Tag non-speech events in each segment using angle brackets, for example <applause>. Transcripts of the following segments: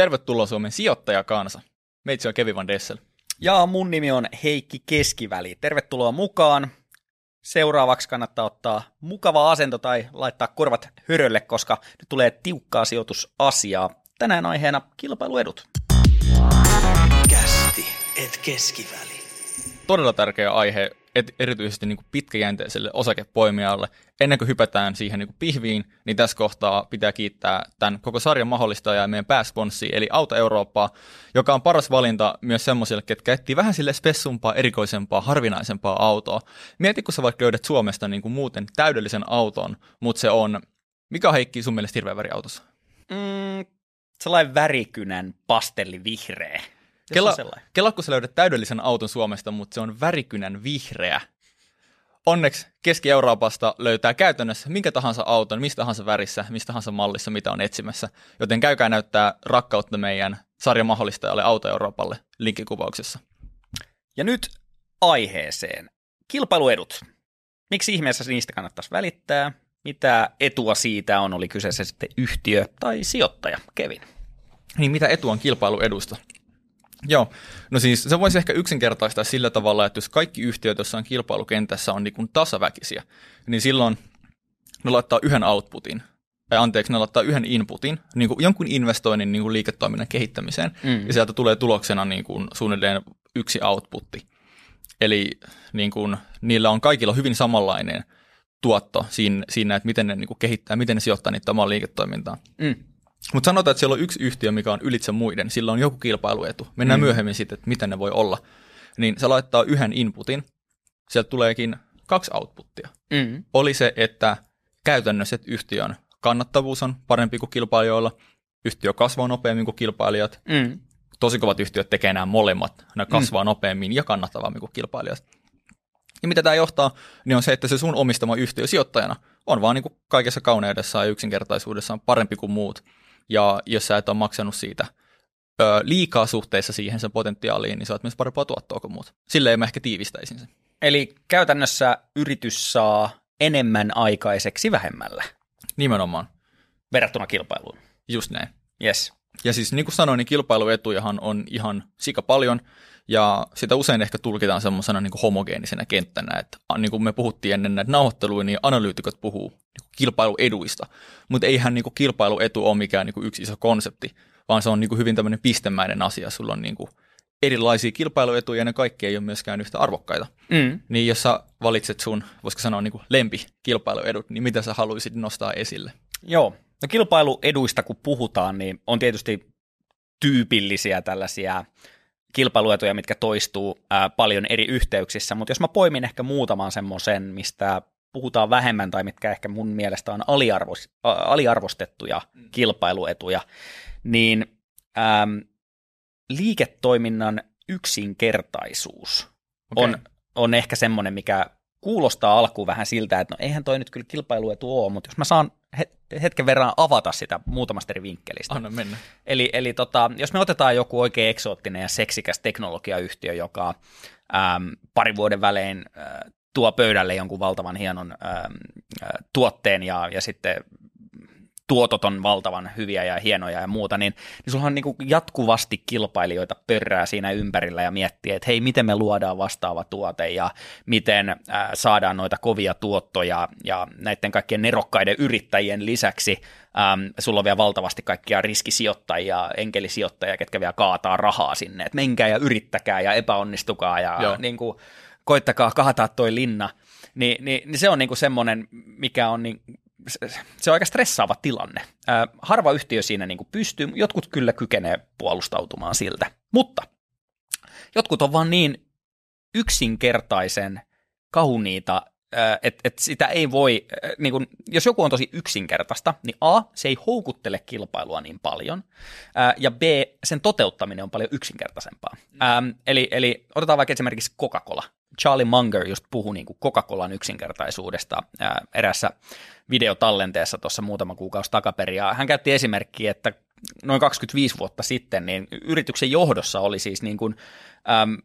Tervetuloa Suomen sijoittajakansa. Meitsi on Kevin Van Dessel. Ja mun nimi on Heikki Keskiväli. Tervetuloa mukaan. Seuraavaksi kannattaa ottaa mukava asento tai laittaa korvat hörölle, koska nyt tulee tiukkaa sijoitusasiaa. Tänään aiheena kilpailuedut. Kästi, et keskiväli. Todella tärkeä aihe et, erityisesti niin kuin pitkäjänteiselle osakepoimijalle. Ennen kuin hypätään siihen niin kuin pihviin, niin tässä kohtaa pitää kiittää tämän koko sarjan mahdollistajaa ja meidän pääsponssi, eli Auto Eurooppaa, joka on paras valinta myös semmoisille, ketkä etsii vähän sille spessumpaa, erikoisempaa, harvinaisempaa autoa. Mieti, kun sä vaikka löydät Suomesta niin kuin muuten täydellisen auton, mutta se on, mikä Heikki sun mielestä hirveä väri autossa? Mm, sellainen värikynän pastellivihreä. Kela, kela, kun sä löydät täydellisen auton Suomesta, mutta se on värikynän vihreä. Onneksi Keski-Euroopasta löytää käytännössä minkä tahansa auton, mistä tahansa värissä, mistä tahansa mallissa, mitä on etsimässä. Joten käykää näyttää rakkautta meidän sarjan mahdollistajalle Auto Euroopalle linkkikuvauksessa. Ja nyt aiheeseen. Kilpailuedut. Miksi ihmeessä niistä kannattaisi välittää? Mitä etua siitä on, oli kyseessä sitten yhtiö tai sijoittaja, Kevin? Niin mitä etua on kilpailuedusta? Joo, no siis se voisi ehkä yksinkertaistaa sillä tavalla, että jos kaikki yhtiöt jossain kilpailukentässä on niin kuin tasaväkisiä, niin silloin ne laittaa yhden outputin, tai anteeksi, ne laittaa yhden inputin, niin kuin jonkun investoinnin niin kuin liiketoiminnan kehittämiseen, mm. ja sieltä tulee tuloksena niin kuin suunnilleen yksi outputti. Eli niin kuin, niillä on kaikilla hyvin samanlainen tuotto siinä, siinä että miten ne niin kuin kehittää, miten ne sijoittaa niitä omaa liiketoimintaan. Mm. Mutta sanotaan, että siellä on yksi yhtiö, mikä on ylitse muiden, sillä on joku kilpailuetu. Mennään mm. myöhemmin sitten, että miten ne voi olla. Niin se laittaa yhden inputin, sieltä tuleekin kaksi outputtia. Mm. Oli se, että käytännössä että yhtiön kannattavuus on parempi kuin kilpailijoilla, yhtiö kasvaa nopeammin kuin kilpailijat, mm. tosi kovat yhtiöt tekee nämä molemmat, ne kasvaa mm. nopeammin ja kannattavammin kuin kilpailijat. Ja mitä tämä johtaa, niin on se, että se sun omistama yhtiö sijoittajana on vaan niin kuin kaikessa kauneudessaan ja yksinkertaisuudessaan parempi kuin muut – ja jos sä et ole maksanut siitä ö, liikaa suhteessa siihen sen potentiaaliin, niin saat myös parempaa tuottoa kuin muut. Silleen mä ehkä tiivistäisin sen. Eli käytännössä yritys saa enemmän aikaiseksi vähemmällä. Nimenomaan. Verrattuna kilpailuun. Just näin. Yes. Ja siis niin kuin sanoin, niin kilpailuetujahan on ihan sika paljon, ja sitä usein ehkä tulkitaan semmoisena niin homogeenisena kenttänä, että niin kuin me puhuttiin ennen näitä nauhoitteluja, niin analyytikot puhuu niin kuin kilpailueduista, mutta eihän niin kuin kilpailuetu ole mikään niin kuin yksi iso konsepti, vaan se on niin kuin hyvin tämmöinen pistemäinen asia, sulla on niin kuin erilaisia kilpailuetuja ja ne kaikki ei ole myöskään yhtä arvokkaita. Mm. Niin jos sä valitset sun, voisiko sanoa niin kuin lempikilpailuedut, niin mitä sä haluaisit nostaa esille? Joo, no kilpailueduista kun puhutaan, niin on tietysti tyypillisiä tällaisia kilpailuetuja, mitkä toistuu ää, paljon eri yhteyksissä, mutta jos mä poimin ehkä muutaman semmoisen, mistä puhutaan vähemmän tai mitkä ehkä mun mielestä on aliarvos, ä, aliarvostettuja mm. kilpailuetuja, niin äm, liiketoiminnan yksinkertaisuus okay. on, on ehkä semmoinen, mikä kuulostaa alkuun vähän siltä, että no eihän toi nyt kyllä kilpailuetu ole, mutta jos mä saan hetken verran avata sitä muutamasta eri vinkkelistä. Anna mennä. Eli, eli tota, jos me otetaan joku oikein eksoottinen ja seksikäs teknologiayhtiö, joka äm, parin vuoden välein äh, tuo pöydälle jonkun valtavan hienon äh, tuotteen ja, ja sitten tuotot on valtavan hyviä ja hienoja ja muuta, niin, niin sulla on niin jatkuvasti kilpailijoita pörrää siinä ympärillä ja miettii, että hei, miten me luodaan vastaava tuote ja miten äh, saadaan noita kovia tuottoja ja näiden kaikkien nerokkaiden yrittäjien lisäksi ähm, sulla on vielä valtavasti kaikkia riskisijoittajia, enkelisijoittajia, ketkä vielä kaataa rahaa sinne, että menkää ja yrittäkää ja epäonnistukaa ja niin kuin, koittakaa kaataa toi linna, niin, niin, niin se on niin kuin semmoinen, mikä on niin, se on aika stressaava tilanne. Harva yhtiö siinä niin kuin pystyy, jotkut kyllä kykenee puolustautumaan siltä, mutta jotkut on vaan niin yksinkertaisen kauniita, että et sitä ei voi, niin kun, jos joku on tosi yksinkertaista, niin A, se ei houkuttele kilpailua niin paljon, ja B, sen toteuttaminen on paljon yksinkertaisempaa. Ää, eli, eli otetaan vaikka esimerkiksi Coca-Cola. Charlie Munger just puhui niin Coca-Colan yksinkertaisuudesta ää, erässä videotallenteessa tuossa muutama kuukausi takaperin, ja hän käytti esimerkkiä, että noin 25 vuotta sitten, niin yrityksen johdossa oli siis niin kuin, äm,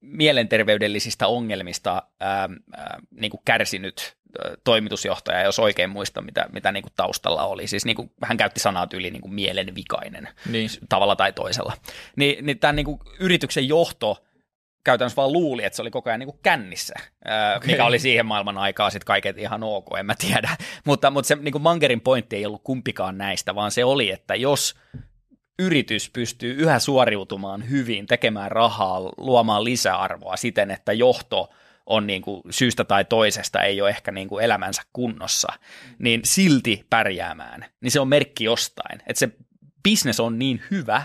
mielenterveydellisistä ongelmista ää, ää, niin kuin kärsinyt toimitusjohtaja, jos oikein muista, mitä, mitä niin kuin taustalla oli. Siis niin kuin, hän käytti sanaa yli niin kuin mielenvikainen niin. tavalla tai toisella. Ni, niin tämän niin kuin yrityksen johto käytännössä vaan luuli, että se oli koko ajan niin kuin kännissä, okay. mikä oli siihen maailman aikaa sitten kaiket ihan ok, en mä tiedä. <laughs> mutta, mutta se niin kuin Mangerin pointti ei ollut kumpikaan näistä, vaan se oli, että jos yritys pystyy yhä suoriutumaan hyvin, tekemään rahaa, luomaan lisäarvoa siten, että johto on niin kuin syystä tai toisesta ei ole ehkä niin kuin elämänsä kunnossa, niin silti pärjäämään, niin se on merkki jostain. Että se business on niin hyvä,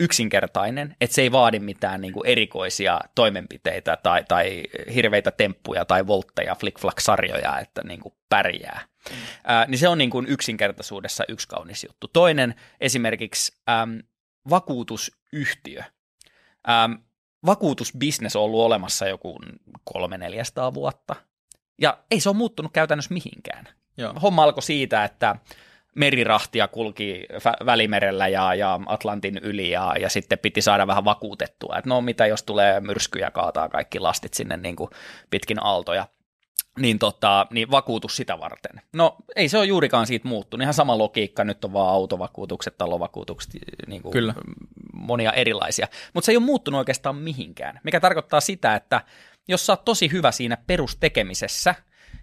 yksinkertainen, että se ei vaadi mitään niin kuin erikoisia toimenpiteitä tai, tai hirveitä temppuja tai voltteja, flick-flack-sarjoja, että niin kuin pärjää. Mm. Ää, niin se on niin kuin yksinkertaisuudessa yksi kaunis juttu. Toinen esimerkiksi äm, vakuutusyhtiö. Äm, vakuutusbisnes on ollut olemassa joku kolme neljästä vuotta, ja ei se ole muuttunut käytännössä mihinkään. Joo. Homma alkoi siitä, että merirahtia kulki Välimerellä ja, ja Atlantin yli ja, ja sitten piti saada vähän vakuutettua, että no mitä jos tulee myrskyjä kaataa kaikki lastit sinne niin kuin pitkin aaltoja niin, tota, niin vakuutus sitä varten. No ei se ole juurikaan siitä muuttunut. Ihan sama logiikka, nyt on vaan autovakuutukset, talovakuutukset, niin kuin Kyllä. monia erilaisia. Mutta se ei ole muuttunut oikeastaan mihinkään, mikä tarkoittaa sitä, että jos sä oot tosi hyvä siinä perustekemisessä,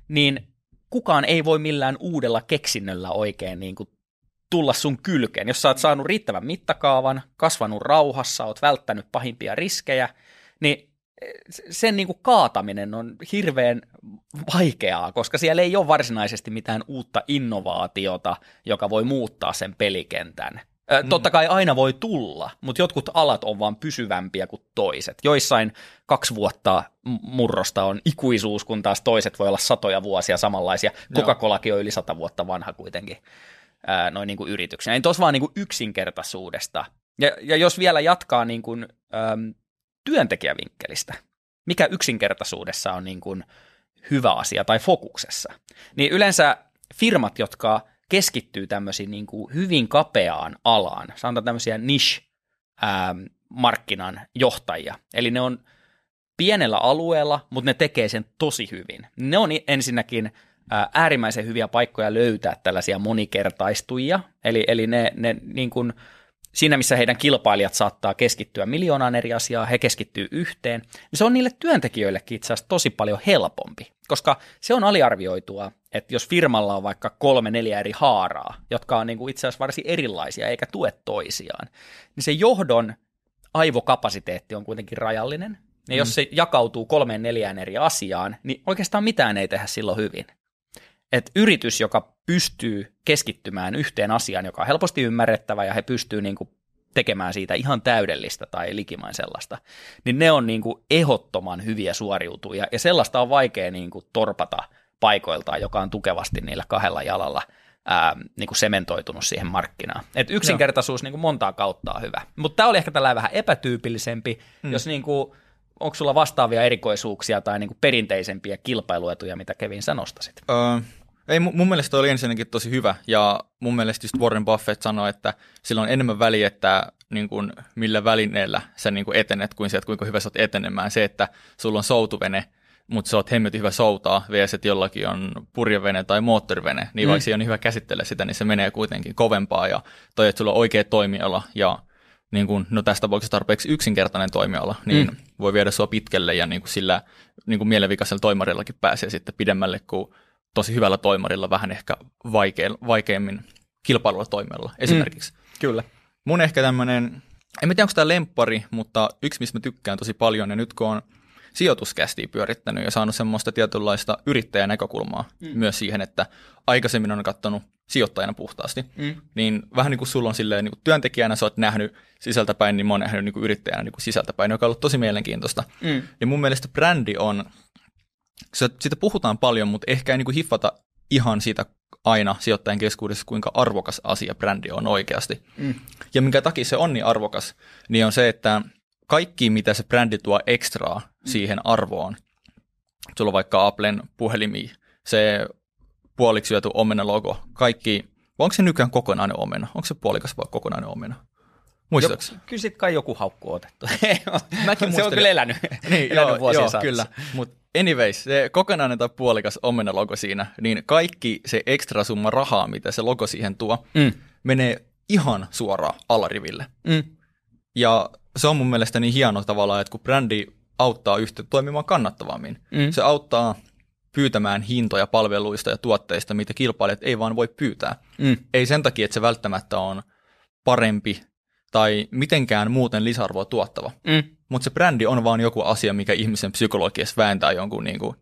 niin kukaan ei voi millään uudella keksinnöllä oikein niin kuin tulla sun kylkeen. Jos sä oot saanut riittävän mittakaavan, kasvanut rauhassa, oot välttänyt pahimpia riskejä, niin sen niin kuin kaataminen on hirveän vaikeaa, koska siellä ei ole varsinaisesti mitään uutta innovaatiota, joka voi muuttaa sen pelikentän. Mm. Totta kai aina voi tulla, mutta jotkut alat on vaan pysyvämpiä kuin toiset. Joissain kaksi vuotta murrosta on ikuisuus, kun taas toiset voi olla satoja vuosia samanlaisia. Coca-Colakin on yli sata vuotta vanha kuitenkin noin niin kuin yrityksenä. Niin tuossa vaan niin kuin yksinkertaisuudesta. Ja, ja jos vielä jatkaa niin kuin, äm, työntekijävinkkelistä, mikä yksinkertaisuudessa on niin kuin hyvä asia tai fokuksessa, niin yleensä firmat, jotka keskittyy tämmöisiin niin kuin hyvin kapeaan alaan, sanotaan tämmöisiä niche-markkinan johtajia, eli ne on pienellä alueella, mutta ne tekee sen tosi hyvin. Ne on ensinnäkin äärimmäisen hyviä paikkoja löytää tällaisia monikertaistujia, eli, eli ne, ne niin kuin siinä missä heidän kilpailijat saattaa keskittyä miljoonaan eri asiaa, he keskittyy yhteen, niin se on niille työntekijöillekin itse asiassa tosi paljon helpompi, koska se on aliarvioitua, että jos firmalla on vaikka kolme, neljä eri haaraa, jotka on niin kuin itse asiassa varsin erilaisia eikä tue toisiaan, niin se johdon aivokapasiteetti on kuitenkin rajallinen, ja jos mm. se jakautuu kolmeen neljään eri asiaan, niin oikeastaan mitään ei tehdä silloin hyvin. Että yritys, joka pystyy keskittymään yhteen asiaan, joka on helposti ymmärrettävä ja he pystyy niin kuin tekemään siitä ihan täydellistä tai likimain sellaista, niin ne on niin kuin ehdottoman hyviä suoriutuja. Ja sellaista on vaikea niin kuin torpata paikoiltaan, joka on tukevasti niillä kahdella jalalla ää, niin kuin sementoitunut siihen markkinaan. Et yksinkertaisuus niin kuin montaa kautta on hyvä. Mutta tämä oli ehkä tällainen vähän epätyypillisempi, mm. jos niin kuin, onko sulla vastaavia erikoisuuksia tai niin kuin perinteisempiä kilpailuetuja, mitä Kevin sä nostasit? Uh, ei, mun mielestä toi oli ensinnäkin tosi hyvä, ja mun mielestä just Warren Buffett sanoi, että sillä on enemmän väliä, että niin kuin, millä välineellä sä niin kuin etenet, kuin se, että kuinka hyvä sä oot etenemään. Se, että sulla on soutuvene, mutta sä oot hemmetin hyvä soutaa, vs. että jollakin on purjevene tai moottorivene, niin mm. vaikka se on hyvä käsitellä sitä, niin se menee kuitenkin kovempaa, ja toi, että sulla on oikea toimiala, ja niin kuin, no tästä tapauksessa tarpeeksi yksinkertainen toimiala, niin mm. voi viedä sua pitkälle, ja niin kuin sillä niin kuin mielenvikaisella toimarillakin pääsee sitten pidemmälle kuin tosi hyvällä toimarilla vähän ehkä vaikein, vaikeimmin kilpailulla toimilla esimerkiksi. Mm, kyllä. Mun ehkä tämmöinen, en tiedä onko tämä lemppari, mutta yksi, mistä mä tykkään tosi paljon, ja nyt kun on sijoituskästiä pyörittänyt ja saanut semmoista tietynlaista yrittäjän näkökulmaa mm. myös siihen, että aikaisemmin on katsonut sijoittajana puhtaasti, mm. niin vähän niin kuin sulla on silleen niin kuin työntekijänä, sä oot nähnyt sisältäpäin, niin mä oon nähnyt niin kuin yrittäjänä niin kuin sisältäpäin, joka on ollut tosi mielenkiintoista. Mm. Ja mun mielestä brändi on siitä puhutaan paljon, mutta ehkä ei niin kuin hiffata ihan siitä aina sijoittajan keskuudessa, kuinka arvokas asia brändi on oikeasti. Mm. Ja minkä takia se on niin arvokas, niin on se, että kaikki, mitä se brändi tuo ekstraa. Siihen arvoon, sulla on vaikka Applen puhelimi, se puoliksi syöty omena logo, kaikki, onko se nykyään kokonainen omena? Onko se puolikas vai kokonainen omena? Muistatko? Kyllä sit kai joku haukku on otettu. <laughs> Mäkin se on kyllä elänyt, <laughs> Niin, elänyt joo, vuosien joo saatossa. kyllä. Mutta anyways, se kokonainen tai puolikas omena-logo siinä, niin kaikki se ekstra summa rahaa, mitä se logo siihen tuo, Mm. menee ihan suoraan alariville. Mm. Ja se on mun mielestä niin hieno tavallaan, että kun brändi auttaa yhtä toimimaan kannattavammin, Mm. se auttaa pyytämään hintoja palveluista ja tuotteista, mitä kilpailijat ei vaan voi pyytää. Mm. Ei sen takia, että se välttämättä on parempi tai mitenkään muuten lisäarvoa tuottava. Mm. Mutta se brändi on vaan joku asia, mikä ihmisen psykologiassa vääntää jonkun niin kuin,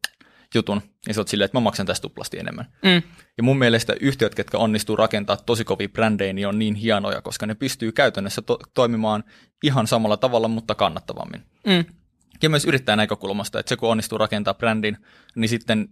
jutun. Ja sä oot silleen, että mä maksan tästä tuplasti enemmän. Mm. Ja mun mielestä yhtiöt, ketkä onnistuu rakentaa tosi kovia brändejä, niin on niin hienoja, koska ne pystyy käytännössä to- toimimaan ihan samalla tavalla, mutta kannattavammin. Mm. Ja myös yrittää näkökulmasta, että se kun onnistuu rakentaa brändin, niin sitten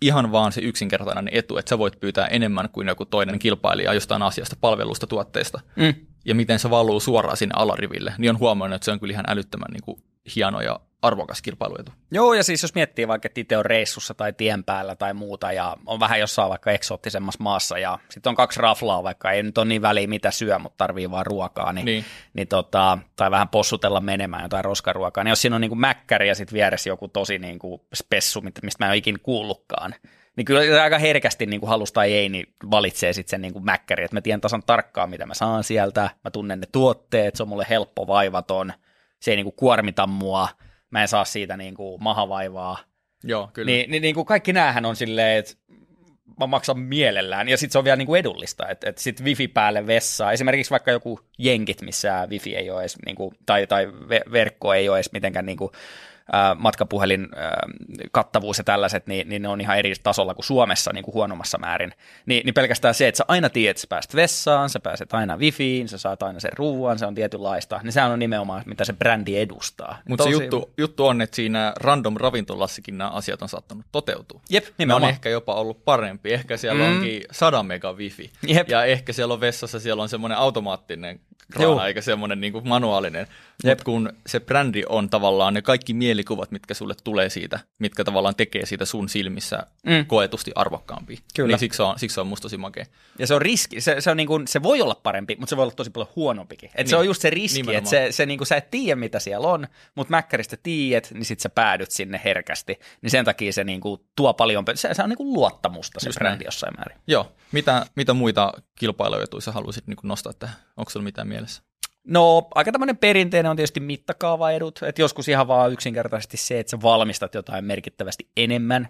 ihan vaan se yksinkertainen etu, että sä voit pyytää enemmän kuin joku toinen kilpailija jostain asiasta, palvelusta, tuotteesta. Mm. Ja miten se valuu suoraan sinne alariville, niin on huomannut, että se on kyllä ihan älyttömän niin kuin hieno ja arvokas kilpailuetu. Joo, ja siis jos miettii vaikka, että itse on reissussa tai tien päällä tai muuta, ja on vähän jossain vaikka eksoottisemmassa maassa, ja sitten on kaksi raflaa, vaikka ei nyt ole niin väliä mitä syö, mutta tarvii vaan ruokaa, niin, Niin. niin tota, tai vähän possutella menemään jotain roskaruokaa, niin jos siinä on niin kuin mäkkäri ja sitten vieressä joku tosi niin kuin spessu, mistä mä en ole ikinä kuullutkaan, niin kyllä aika herkästi niin kuin halus tai ei, niin valitsee sitten sen niin kuin mäkkäri, että mä tiedän tasan tarkkaan, mitä mä saan sieltä, mä tunnen ne tuotteet, se on mulle helppo, vaivaton, se ei niin kuin kuormita mua, mä en saa siitä niin kuin mahavaivaa, Joo, kyllä. niin, niin, niin kuin kaikki näähän on silleen, että mä maksan mielellään, ja sitten se on vielä niin kuin edullista, että, että sitten wifi päälle vessaa, esimerkiksi vaikka joku jenkit, missä wifi ei ole edes, niin kuin, tai, tai ve- verkko ei ole edes mitenkään niin kuin, matkapuhelin kattavuus ja tällaiset, niin, niin ne on ihan eri tasolla kuin Suomessa niin kuin huonommassa määrin. Ni, niin pelkästään se, että sä aina tiedät, että sä pääset vessaan, sä pääset aina wifiin, sä saat aina sen ruuan, se on tietynlaista, niin sehän on nimenomaan, mitä se brändi edustaa. Mutta se Tosi- juttu, juttu on, että siinä random ravintolassakin nämä asiat on saattanut toteutua. Jep, Ne on nimenomaan. ehkä jopa ollut parempi. Ehkä siellä mm. onkin 100 mega wifi. Jep. Ja ehkä siellä on vessassa, siellä on semmoinen automaattinen Kraana, eikä semmoinen niinku manuaalinen. Jep. Mutta kun se brändi on tavallaan ne kaikki mielikuvat, mitkä sulle tulee siitä, mitkä tavallaan tekee siitä sun silmissä Mm. koetusti arvokkaampia. Kyllä. Niin siksi se on, siksi se on musta tosi makea. Ja se on riski, se, se, on niin kuin, se voi olla parempi, mutta se voi olla tosi paljon huonompikin. Et niin. Se Niin. on just se riski, että Nimenomaan. se, se niin kuin, sä et tiedä, mitä siellä on, mutta mäkkäristä tiedät, niin sit sä päädyt sinne herkästi. Niin sen takia se niin kuin, tuo paljon, se, se on niin kuin luottamusta se Just brändi näin. jossain määrin. Joo. Mitä, mitä muita kilpailuetuja sä haluaisit niinku nostaa tähän? Onko sulla mitään mielessä? No, aika tämmöinen perinteinen on tietysti mittakaavaedut, että joskus ihan vaan yksinkertaisesti se, että sä valmistat jotain merkittävästi enemmän,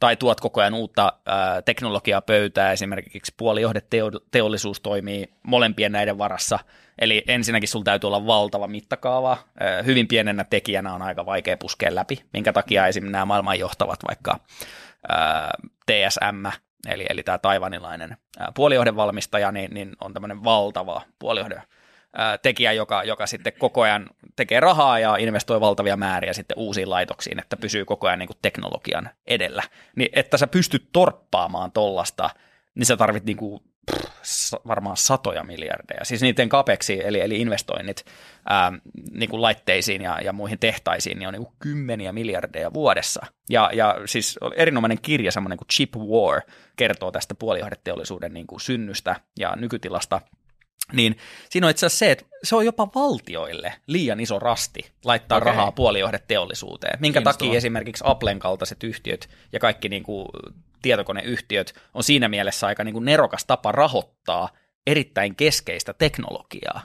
tai tuot koko ajan uutta ää, teknologiaa pöytään, esimerkiksi puolijohdeteollisuus toimii molempien näiden varassa, eli ensinnäkin sulla täytyy olla valtava mittakaava, ää, hyvin pienenä tekijänä on aika vaikea puskea läpi, minkä takia esimerkiksi nämä maailman johtavat vaikka ää, TSM, eli, eli tämä taivanilainen puolijohdevalmistaja, niin, niin on tämmöinen valtava puolijohde tekijä, joka, joka sitten koko ajan tekee rahaa ja investoi valtavia määriä sitten uusiin laitoksiin, että pysyy koko ajan niin kuin teknologian edellä. Niin, että sä pystyt torppaamaan tollasta, niin sä tarvit niin kuin, pff, varmaan satoja miljardeja. Siis niiden kapeksi, eli, eli investoinnit ää, niin kuin laitteisiin ja, ja muihin tehtaisiin, niin on niin kuin kymmeniä miljardeja vuodessa. Ja, ja siis erinomainen kirja, semmoinen kuin Chip War, kertoo tästä puolijohdeteollisuuden niin kuin synnystä ja nykytilasta – niin siinä on itse asiassa se, että se on jopa valtioille liian iso rasti laittaa okay. Rahaa puolijohdeteollisuuteen. Minkä takia esimerkiksi Applen kaltaiset yhtiöt ja kaikki niin kuin tietokoneyhtiöt on siinä mielessä aika niin kuin nerokas tapa rahoittaa erittäin keskeistä teknologiaa.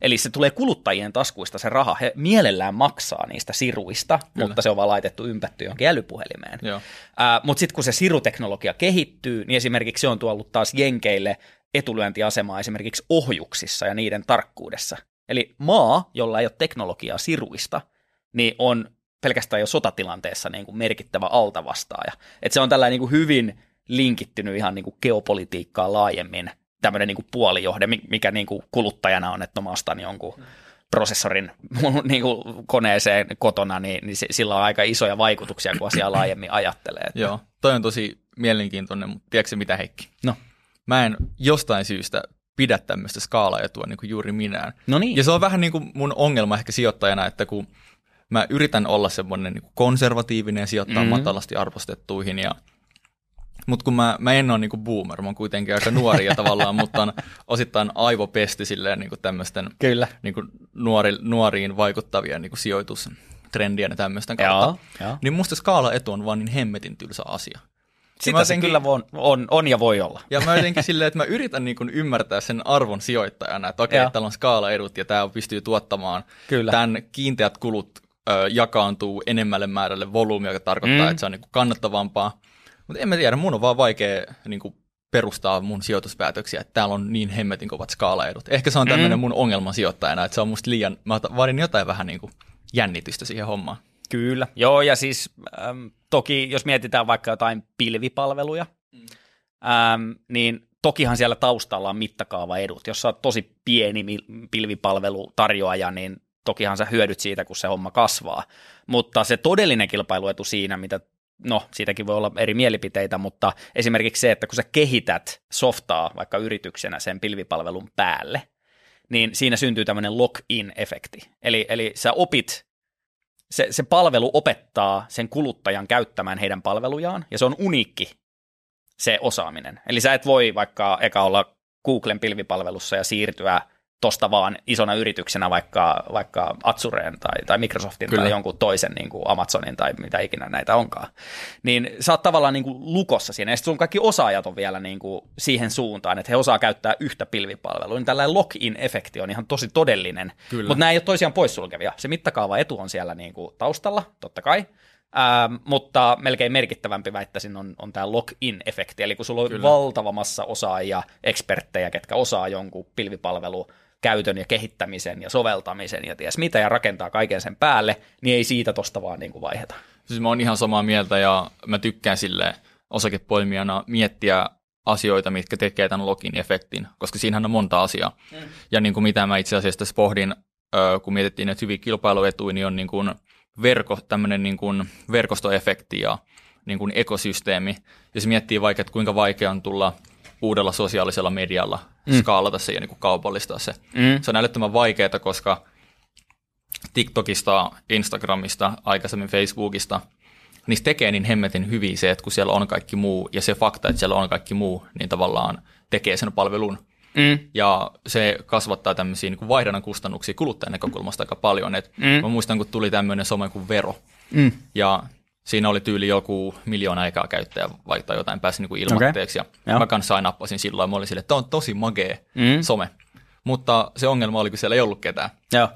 Eli se tulee kuluttajien taskuista se raha. He mielellään maksaa niistä siruista, Kyllä. mutta se on vaan laitettu ympätty johonkin älypuhelimeen. Mutta sitten kun se siruteknologia kehittyy, niin esimerkiksi se on tuollut taas Jenkeille etulyöntiasemaa esimerkiksi ohjuksissa ja niiden tarkkuudessa. Eli maa, jolla ei ole teknologiaa siruista, niin on pelkästään jo sotatilanteessa niin kuin merkittävä altavastaaja. Et se on tällainen niin kuin hyvin linkittynyt ihan niin kuin geopolitiikkaan laajemmin, tämmöinen niin kuin puolijohde, mi- mikä niin kuin kuluttajana on, että mä ostan jonkun prosessorin mun <laughs> niin kuin koneeseen kotona, niin, niin sillä on aika isoja vaikutuksia, kun asiaa laajemmin ajattelee. Että- Joo, toi on tosi mielenkiintoinen, mutta tiedätkö mitä Heikki? No. Mä en jostain syystä pidä tämmöistä skaalaetua niin kuin juuri minään. No niin. Ja se on vähän niin kuin mun ongelma ehkä sijoittajana, että kun mä yritän olla semmoinen niin konservatiivinen ja sijoittaa Mhm. mm-hmm. matalasti arvostettuihin ja Mutta kun mä, mä en ole niinku boomer, mä oon kuitenkin aika nuori ja tavallaan, mutta on osittain aivopesti silleen niinku tämmöisten Kyllä. niinku nuori, nuoriin vaikuttavia niinku sijoitustrendien ja tämmöisten kautta. Joo, joo. Niin musta skaalaetu on vaan niin hemmetin tylsä asia. Sitä mä se jotenkin- kyllä on, on, on ja voi olla. Ja mä jotenkin silleen, että mä yritän niin kuin ymmärtää sen arvon sijoittajana, että okei, että täällä on skaalaedut ja tämä pystyy tuottamaan Kyllä. tämän kiinteät kulut ö, jakaantuu enemmälle määrälle volyymiä, joka tarkoittaa, Mm. mm. että se on niin kuin kannattavampaa. Mutta en mä tiedä, mun on vaan vaikea niin kuin perustaa mun sijoituspäätöksiä, että täällä on niin hemmetin kovat skaalaedut. Ehkä se on tämmöinen Mm. mun ongelma sijoittajana, että se on musta liian, mä vaadin jotain vähän niin kuin jännitystä siihen hommaan. Kyllä. Joo, ja siis äm, toki jos mietitään vaikka jotain pilvipalveluja, äm, niin tokihan siellä taustalla on mittakaavaedut. Jos sä oot tosi pieni pilvipalvelutarjoaja, niin tokihan sä hyödyt siitä, kun se homma kasvaa. Mutta se todellinen kilpailuetu siinä, mitä no, siitäkin voi olla eri mielipiteitä, mutta esimerkiksi se, että kun sä kehität softaa vaikka yrityksenä sen pilvipalvelun päälle, niin siinä syntyy tämmöinen lock-in-efekti. Eli, eli sä opit se, se palvelu opettaa sen kuluttajan käyttämään heidän palvelujaan, ja se on uniikki se osaaminen. Eli sä et voi vaikka eka olla Googlen pilvipalvelussa ja siirtyä tosta vaan isona yrityksenä vaikka, vaikka Azureen tai, tai Microsoftin Kyllä. tai jonkun toisen niin kuin Amazonin tai mitä ikinä näitä onkaan. Niin sä oot tavallaan niin kuin lukossa siinä, ja sun kaikki osaajat on vielä niin kuin siihen suuntaan, että he osaa käyttää yhtä pilvipalvelua. Niin tällainen lock-in-efekti on ihan tosi todellinen, Kyllä. mutta nämä ei ole toisiaan poissulkevia. Se mittakaava etu on siellä niin kuin taustalla, totta kai, Ähm, mutta melkein merkittävämpi väittäisin on, on tämä lock-in-efekti, eli kun sulla on Kyllä. valtava massa osaajia, eksperttejä, ketkä osaa jonkun pilvipalvelu käytön ja kehittämisen ja soveltamisen ja ties mitä, ja rakentaa kaiken sen päälle, niin ei siitä tosta vaan niin kuin vaiheta. Siis mä oon ihan samaa mieltä ja mä tykkään sille osakepoimijana miettiä asioita, mitkä tekee tämän login-efektin, koska siinähän on monta asiaa. Mm. Ja niin kuin mitä mä itse asiassa tässä pohdin, kun mietittiin näitä hyviä kilpailuetuja, niin on niin kuin verko, tämmöinen niin kuin verkostoefekti ja niin kuin ekosysteemi. Jos miettii vaikka, että kuinka vaikea on tulla uudella sosiaalisella medialla mm. skaalata se ja niin kuin kaupallistaa se. Mm. Se on älyttömän vaikeaa, koska TikTokista, Instagramista, aikaisemmin Facebookista, niistä tekee niin hemmetin hyvin se, että kun siellä on kaikki muu, ja se fakta, että siellä on kaikki muu, niin tavallaan tekee sen palvelun. Mm. Ja se kasvattaa tämmöisiä niin kuin vaihdannan kustannuksia kuluttajan näkökulmasta aika paljon. Et Mm. Mä muistan, kun tuli tämmöinen some kuin Vero, Mm. ja siinä oli tyyli joku miljoona aikaa käyttäjä vaihtaa jotain pääsi niin kuin ilmoitteeksi. Okay. Joo. Ja mä kanssa nappasin silloin, mä olin silleen, että tämä on tosi magee Mm. some. Mutta se ongelma oli, kun siellä ei ollut ketään Joo.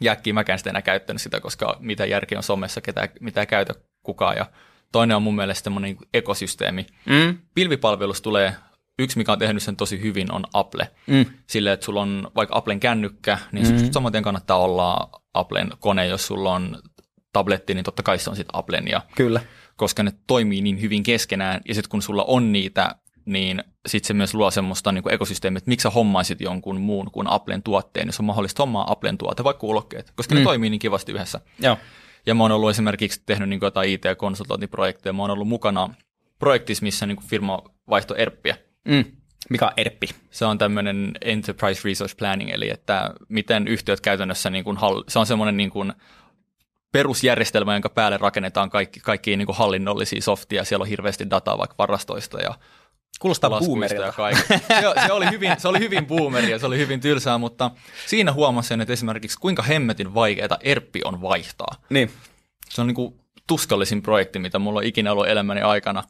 jäkkiä mäkään sitten enää käyttänyt sitä, koska mitä järkeä on somessa, ketä, mitä ei käytä kukaan. Ja toinen on mun mielestä semmoinen niin ekosysteemi. Mm. Pilvipalvelus tulee, yksi mikä on tehnyt sen tosi hyvin on Apple. Mm. Silleen, että sulla on vaikka Applen kännykkä, niin mm. Mm. saman tien kannattaa olla Applen kone, jos sulla on tabletti, niin totta kai se on sitten Applen. Ja Kyllä. koska ne toimii niin hyvin keskenään, ja sitten kun sulla on niitä, niin sitten se myös luo semmoista niin ekosysteemiä, että miksi sä hommaisit jonkun muun kuin Applen tuotteen, jos on mahdollista hommaa Applen tuote, vaikka kuulokkeet, koska mm. Ne toimii niin kivasti yhdessä. Joo. Ja mä oon ollut esimerkiksi tehnyt niin jotain IT-konsultointiprojekteja, mä oon ollut mukana projektissa, missä niin firma vaihtoi ERPiä. Mm. Mikä on ERPi? Se on tämmöinen Enterprise Resource Planning, eli että miten yhtiöt käytännössä, niin kuin, hall- se on semmoinen niin kuin perusjärjestelmä, jonka päälle rakennetaan kaikki, kaikki niin kuin hallinnollisia softia, siellä on hirveästi dataa vaikka varastoista ja Kuulostaa boomerilta. Se, se, oli hyvin, se oli hyvin boomeria, se oli hyvin tylsää, mutta siinä huomasin, että esimerkiksi kuinka hemmetin vaikeaa ERPi on vaihtaa. Niin. Se on niin kuin tuskallisin projekti, mitä mulla on ikinä ollut elämäni aikana.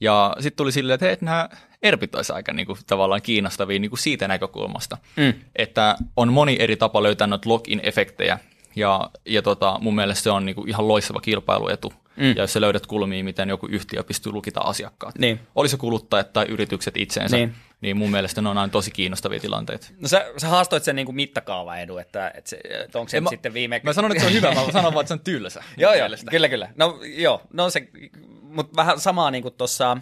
Ja sitten tuli silleen, että hei, nämä ERPit olisi aika niin kuin, tavallaan kiinnostavia niin kuin siitä näkökulmasta, Mm. että on moni eri tapa löytää noita login-efektejä, ja, ja tota, mun mielestä se on niin kuin ihan loistava kilpailuetu. Mm. Ja jos sä löydät kulmia, miten joku yhtiö pystyy lukita asiakkaat, Niin. oli se kuluttajat tai yritykset itseensä, Niin. niin, mun mielestä ne on aina tosi kiinnostavia tilanteita. No sä, sä haastoit sen niin kuin mittakaavaedun, että, että, se, että onko se mä, sitten viime... Mä sanon, että se on hyvä, mä sanon vaan, että se on tylsä. <laughs> joo, joo, kyllä, kyllä. No joo, no se, mutta vähän samaa niin kuin tuossa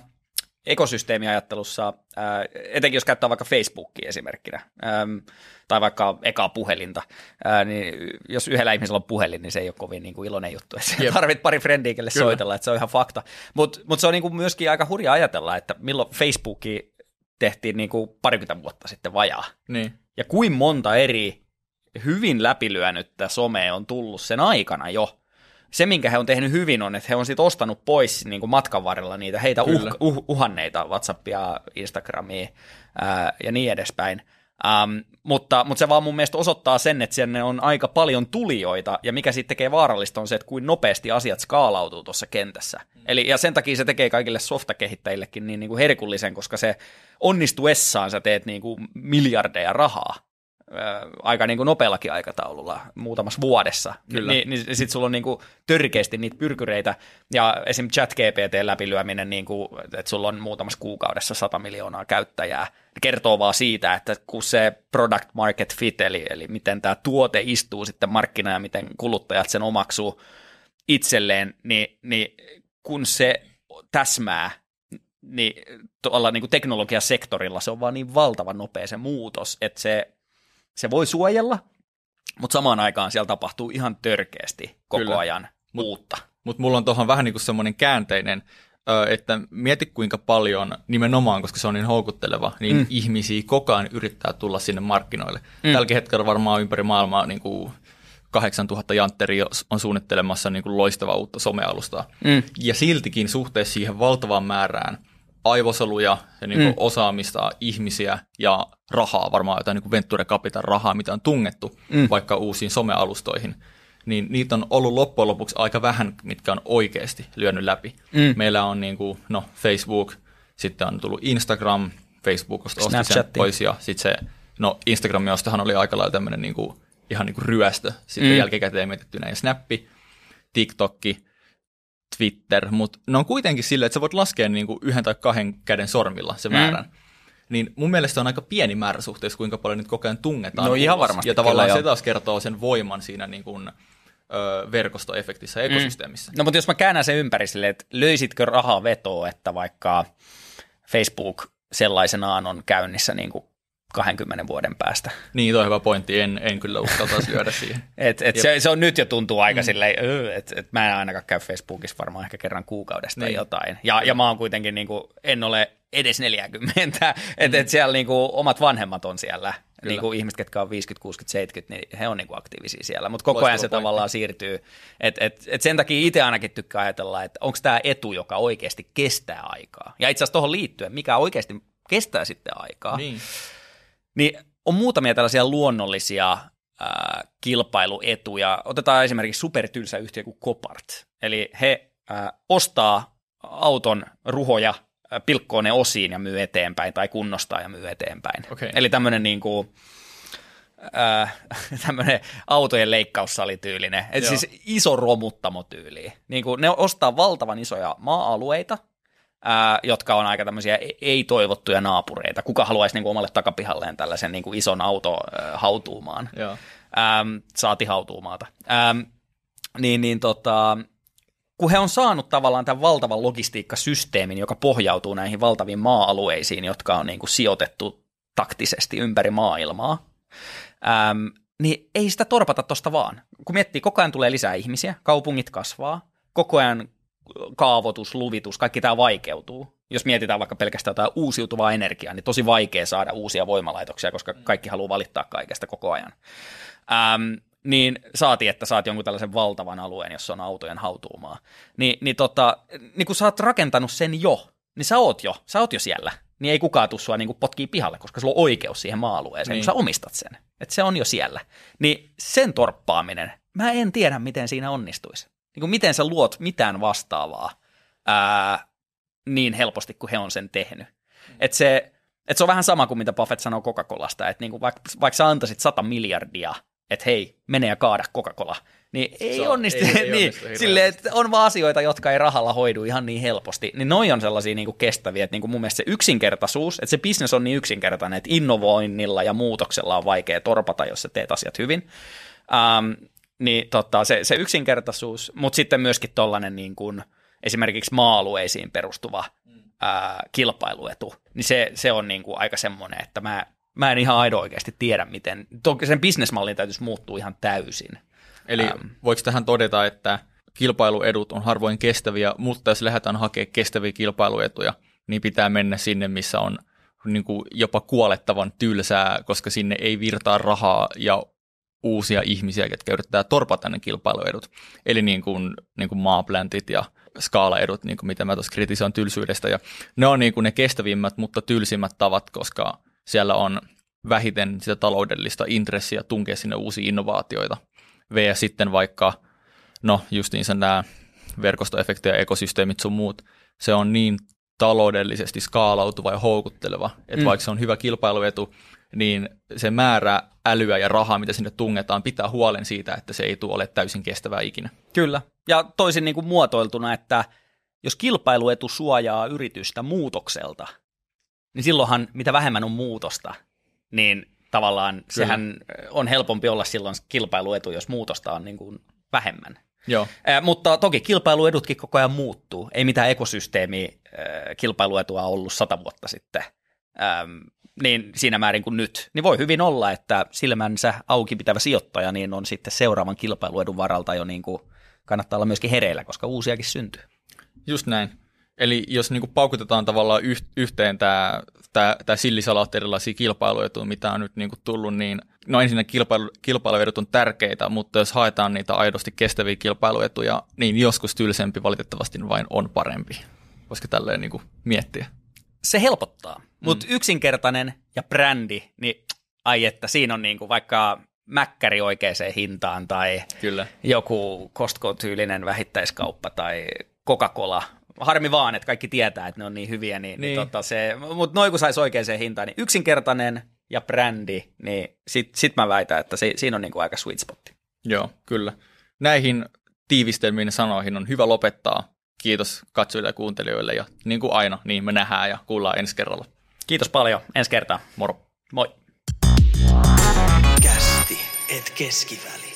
ekosysteemiajattelussa, ää, etenkin jos käyttää vaikka Facebookia esimerkkinä, tai vaikka ekaa puhelinta, ää, niin jos yhdellä ihmisellä on puhelin, niin se ei ole kovin niin kuin iloinen juttu. <laughs> Jep. Tarvit pari frendiä, kelle Kyllä. soitella, että se on ihan fakta. Mutta mut se on niin kuin myöskin aika hurja ajatella, että milloin Facebooki tehtiin niin kuin parikymmentä vuotta sitten vajaa. Niin. Ja kuin monta eri hyvin läpilyönyttä somea on tullut sen aikana jo. Se, minkä he on tehnyt hyvin, on, että he on sitten ostanut pois niin kuin matkan varrella niitä heitä uh, uh, uhanneita WhatsAppia, Instagramia ää, ja niin edespäin. Ähm, mutta, mutta se vaan mun mielestä osoittaa sen, että sinne on aika paljon tulijoita, ja mikä sitten tekee vaarallista on se, että kuin nopeasti asiat skaalautuu tuossa kentässä. Mm. Eli, ja sen takia se tekee kaikille softakehittäjillekin niin, niin kuin herkullisen, koska se onnistuessaan sä teet niin kuin miljardeja rahaa aika niin kuin nopeallakin aikataululla, muutamassa vuodessa, Kyllä. niin, niin sitten sulla on niin kuin törkeästi niitä pyrkyreitä, ja esim. chat GPT läpilyöminen, niin kuin, että sulla on muutamassa kuukaudessa 100 miljoonaa käyttäjää, kertoo vaan siitä, että kun se product market fit, eli, eli miten tämä tuote istuu sitten markkinaan ja miten kuluttajat sen omaksuu itselleen, niin, niin kun se täsmää, niin tuolla niin kuin teknologiasektorilla se on vaan niin valtavan nopea se muutos, että se se voi suojella, mutta samaan aikaan siellä tapahtuu ihan törkeästi koko Kyllä. ajan Mut, uutta. Mutta mulla on tuohon vähän niin kuin semmoinen käänteinen, että mieti kuinka paljon nimenomaan, koska se on niin houkutteleva, niin mm. ihmisiä koko ajan yrittää tulla sinne markkinoille. Mm. Tälläkin hetkellä varmaan ympäri maailmaa niin kuin 8000 jantteri on suunnittelemassa niin kuin loistavaa uutta somealustaa. Mm. Ja siltikin suhteessa siihen valtavaan määrään – aivosoluja ja niin kuin mm. osaamista, ihmisiä ja rahaa, varmaan jotain niin kuin Venture Capital rahaa, mitä on tungettu mm. vaikka uusiin somealustoihin, niin niitä on ollut loppujen lopuksi aika vähän, mitkä on oikeasti lyönyt läpi. Mm. Meillä on niin kuin, no, Facebook, sitten on tullut Instagram, Facebook osti sen pois ja sitten se, no Instagramin ostahan oli aika lailla tämmöinen niin kuin, ihan niin kuin ryöstö, sitten mm. jälkikäteen mietittynä ja Snappi, TikTokki, Twitter, mutta ne on kuitenkin silleen, että sä voit laskea niin kuin yhden tai kahden käden sormilla se mm. määrän. Niin mun mielestä on aika pieni määrä suhteessa, kuinka paljon nyt koko ajan tungetaan. No ihan varmasti. Ja tavallaan se taas kertoo sen voiman siinä niin kuin, ö, verkostoefektissä ja mm. ekosysteemissä. Mm. No mutta jos mä käännän sen ympäri silleen, että löysitkö rahaa vetoa, että vaikka Facebook sellaisenaan on käynnissä niin kuin 20 vuoden päästä. Niin, toi hyvä pointti. En, en kyllä uskaltaisi lyödä <laughs> siihen. et, et se, se, on nyt jo tuntuu aika mm. silleen, että et mä en ainakaan käy Facebookissa varmaan ehkä kerran kuukaudesta niin. jotain. Ja, ja mä oon kuitenkin, niin kuin, en ole edes 40, että mm. et siellä niin kuin, omat vanhemmat on siellä. Niin kuin ihmiset, jotka on 50, 60, 70, niin he on niin kuin aktiivisia siellä. Mutta koko ajan se pointti. tavallaan siirtyy. Et, et, et sen takia itse ainakin tykkää ajatella, että onko tämä etu, joka oikeasti kestää aikaa. Ja itse asiassa tuohon liittyen, mikä oikeasti kestää sitten aikaa. Niin niin on muutamia tällaisia luonnollisia äh, kilpailuetuja. Otetaan esimerkiksi supertylsä yhtiö kuin Copart. Eli he äh, ostaa auton ruhoja, äh, pilkkoo ne osiin ja myy eteenpäin, tai kunnostaa ja myy eteenpäin. Okay. Eli tämmöinen niin kuin, äh, <laughs> tämmöinen autojen leikkaussalityylinen, et siis iso romuttamotyyli. Niin kuin ne ostaa valtavan isoja maa-alueita, ää, jotka on aika tämmöisiä ei-toivottuja naapureita. Kuka haluaisi niin kuin omalle takapihalleen tällaisen niin kuin ison auto ää, hautuumaan? Joo. Ähm, saati hautuumaata. Ähm, niin, niin tota, kun he on saanut tavallaan tämän valtavan logistiikkasysteemin, joka pohjautuu näihin valtaviin maa-alueisiin, jotka on niin kuin sijoitettu taktisesti ympäri maailmaa, ähm, niin ei sitä torpata tuosta vaan. Kun miettii, koko ajan tulee lisää ihmisiä, kaupungit kasvaa, koko ajan kaavoitus, luvitus, kaikki tämä vaikeutuu. Jos mietitään vaikka pelkästään jotain uusiutuvaa energiaa, niin tosi vaikea saada uusia voimalaitoksia, koska kaikki haluaa valittaa kaikesta koko ajan. Ähm, niin saati, että saat jonkun tällaisen valtavan alueen, jossa on autojen hautuumaa. Ni, niin, tota, niin kun sä oot rakentanut sen jo, niin sä oot jo, sä oot jo siellä. Niin ei kukaan tuu sua niin potkii pihalle, koska sulla on oikeus siihen maa-alueeseen, niin. kun sä omistat sen. Että se on jo siellä. Niin sen torppaaminen, mä en tiedä, miten siinä onnistuisi niin kuin miten sä luot mitään vastaavaa ää, niin helposti kuin he on sen tehnyt. Mm. Että se, et se on vähän sama kuin mitä Buffett sanoo Coca-Colasta, että niin vaikka, vaikka sä antaisit 100 miljardia, että hei, mene ja kaada Coca-Cola, niin ei so, onnistu. Ei, ei <laughs> niin, onnistu sille, että on vaan asioita, jotka ei rahalla hoidu ihan niin helposti. Niin noi on sellaisia niin kuin kestäviä, että niin kuin mun mielestä se yksinkertaisuus, että se bisnes on niin yksinkertainen, että innovoinnilla ja muutoksella on vaikea torpata, jos sä teet asiat hyvin. Um, niin tota, se, se yksinkertaisuus, mutta sitten myöskin tuollainen niin kuin, esimerkiksi maa-alueisiin perustuva ää, kilpailuetu, niin se, se on niin kuin aika semmoinen, että mä, mä en ihan aido oikeasti tiedä, miten, toki sen bisnesmallin täytyisi muuttua ihan täysin. Eli ähm. voiko tähän todeta, että kilpailuedut on harvoin kestäviä, mutta jos lähdetään hakemaan kestäviä kilpailuetuja, niin pitää mennä sinne, missä on niin kuin jopa kuolettavan tylsää, koska sinne ei virtaa rahaa ja uusia ihmisiä, ketkä yrittää torpata ne kilpailuedut. Eli niin kuin, niin kuin maaplantit ja skaalaedut, niin kuin mitä mä tuossa kritisoin tylsyydestä. Ja ne on niin kuin ne kestävimmät, mutta tylsimmät tavat, koska siellä on vähiten sitä taloudellista intressiä tunkea sinne uusia innovaatioita. V sitten vaikka, no justiinsa nämä verkostoefekti ja ekosysteemit sun muut, se on niin taloudellisesti skaalautuva ja houkutteleva, että mm. vaikka se on hyvä kilpailuetu, niin se määrä älyä ja rahaa, mitä sinne tungetaan, pitää huolen siitä, että se ei tule ole täysin kestävää ikinä. Kyllä. Ja toisin niin kuin muotoiltuna, että jos kilpailuetu suojaa yritystä muutokselta, niin silloinhan mitä vähemmän on muutosta, niin tavallaan Kyllä. sehän on helpompi olla silloin kilpailuetu, jos muutosta on niin kuin vähemmän. Joo. Äh, mutta toki kilpailuedutkin koko ajan muuttuu. Ei mitään ekosysteemi äh, kilpailuetua ollut sata vuotta sitten. Ähm, niin siinä määrin kuin nyt, niin voi hyvin olla, että silmänsä auki pitävä sijoittaja niin on sitten seuraavan kilpailuedun varalta jo niin kuin kannattaa olla myöskin hereillä, koska uusiakin syntyy. Just näin. Eli jos niin kuin paukutetaan tavallaan yhteen tämä, tämä, tämä sillisalaat erilaisia kilpailuetuja, mitä on nyt niin kuin tullut, niin no ensinnä kilpailu, kilpailuedut on tärkeitä, mutta jos haetaan niitä aidosti kestäviä kilpailuetuja, niin joskus tylsempi valitettavasti vain on parempi. Voisiko tälleen niin kuin miettiä? Se helpottaa, mutta mm. yksinkertainen ja brändi, niin ai että siinä on niin kuin vaikka mäkkäri oikeaan hintaan tai Kyllä. joku Costco-tyylinen vähittäiskauppa tai Coca-Cola harmi vaan, että kaikki tietää, että ne on niin hyviä, niin, niin. niin tota se, mutta noin kun saisi oikeaan hintaan, niin yksinkertainen ja brändi, niin sit, sit mä väitän, että se, siinä on niin kuin aika sweet spotti. Joo, kyllä. Näihin tiivistelmiin sanoihin on hyvä lopettaa. Kiitos katsojille ja kuuntelijoille ja niin kuin aina, niin me nähdään ja kuullaan ensi kerralla. Kiitos paljon. Ensi kertaa. Moro. Moi. Kästi et keskiväli.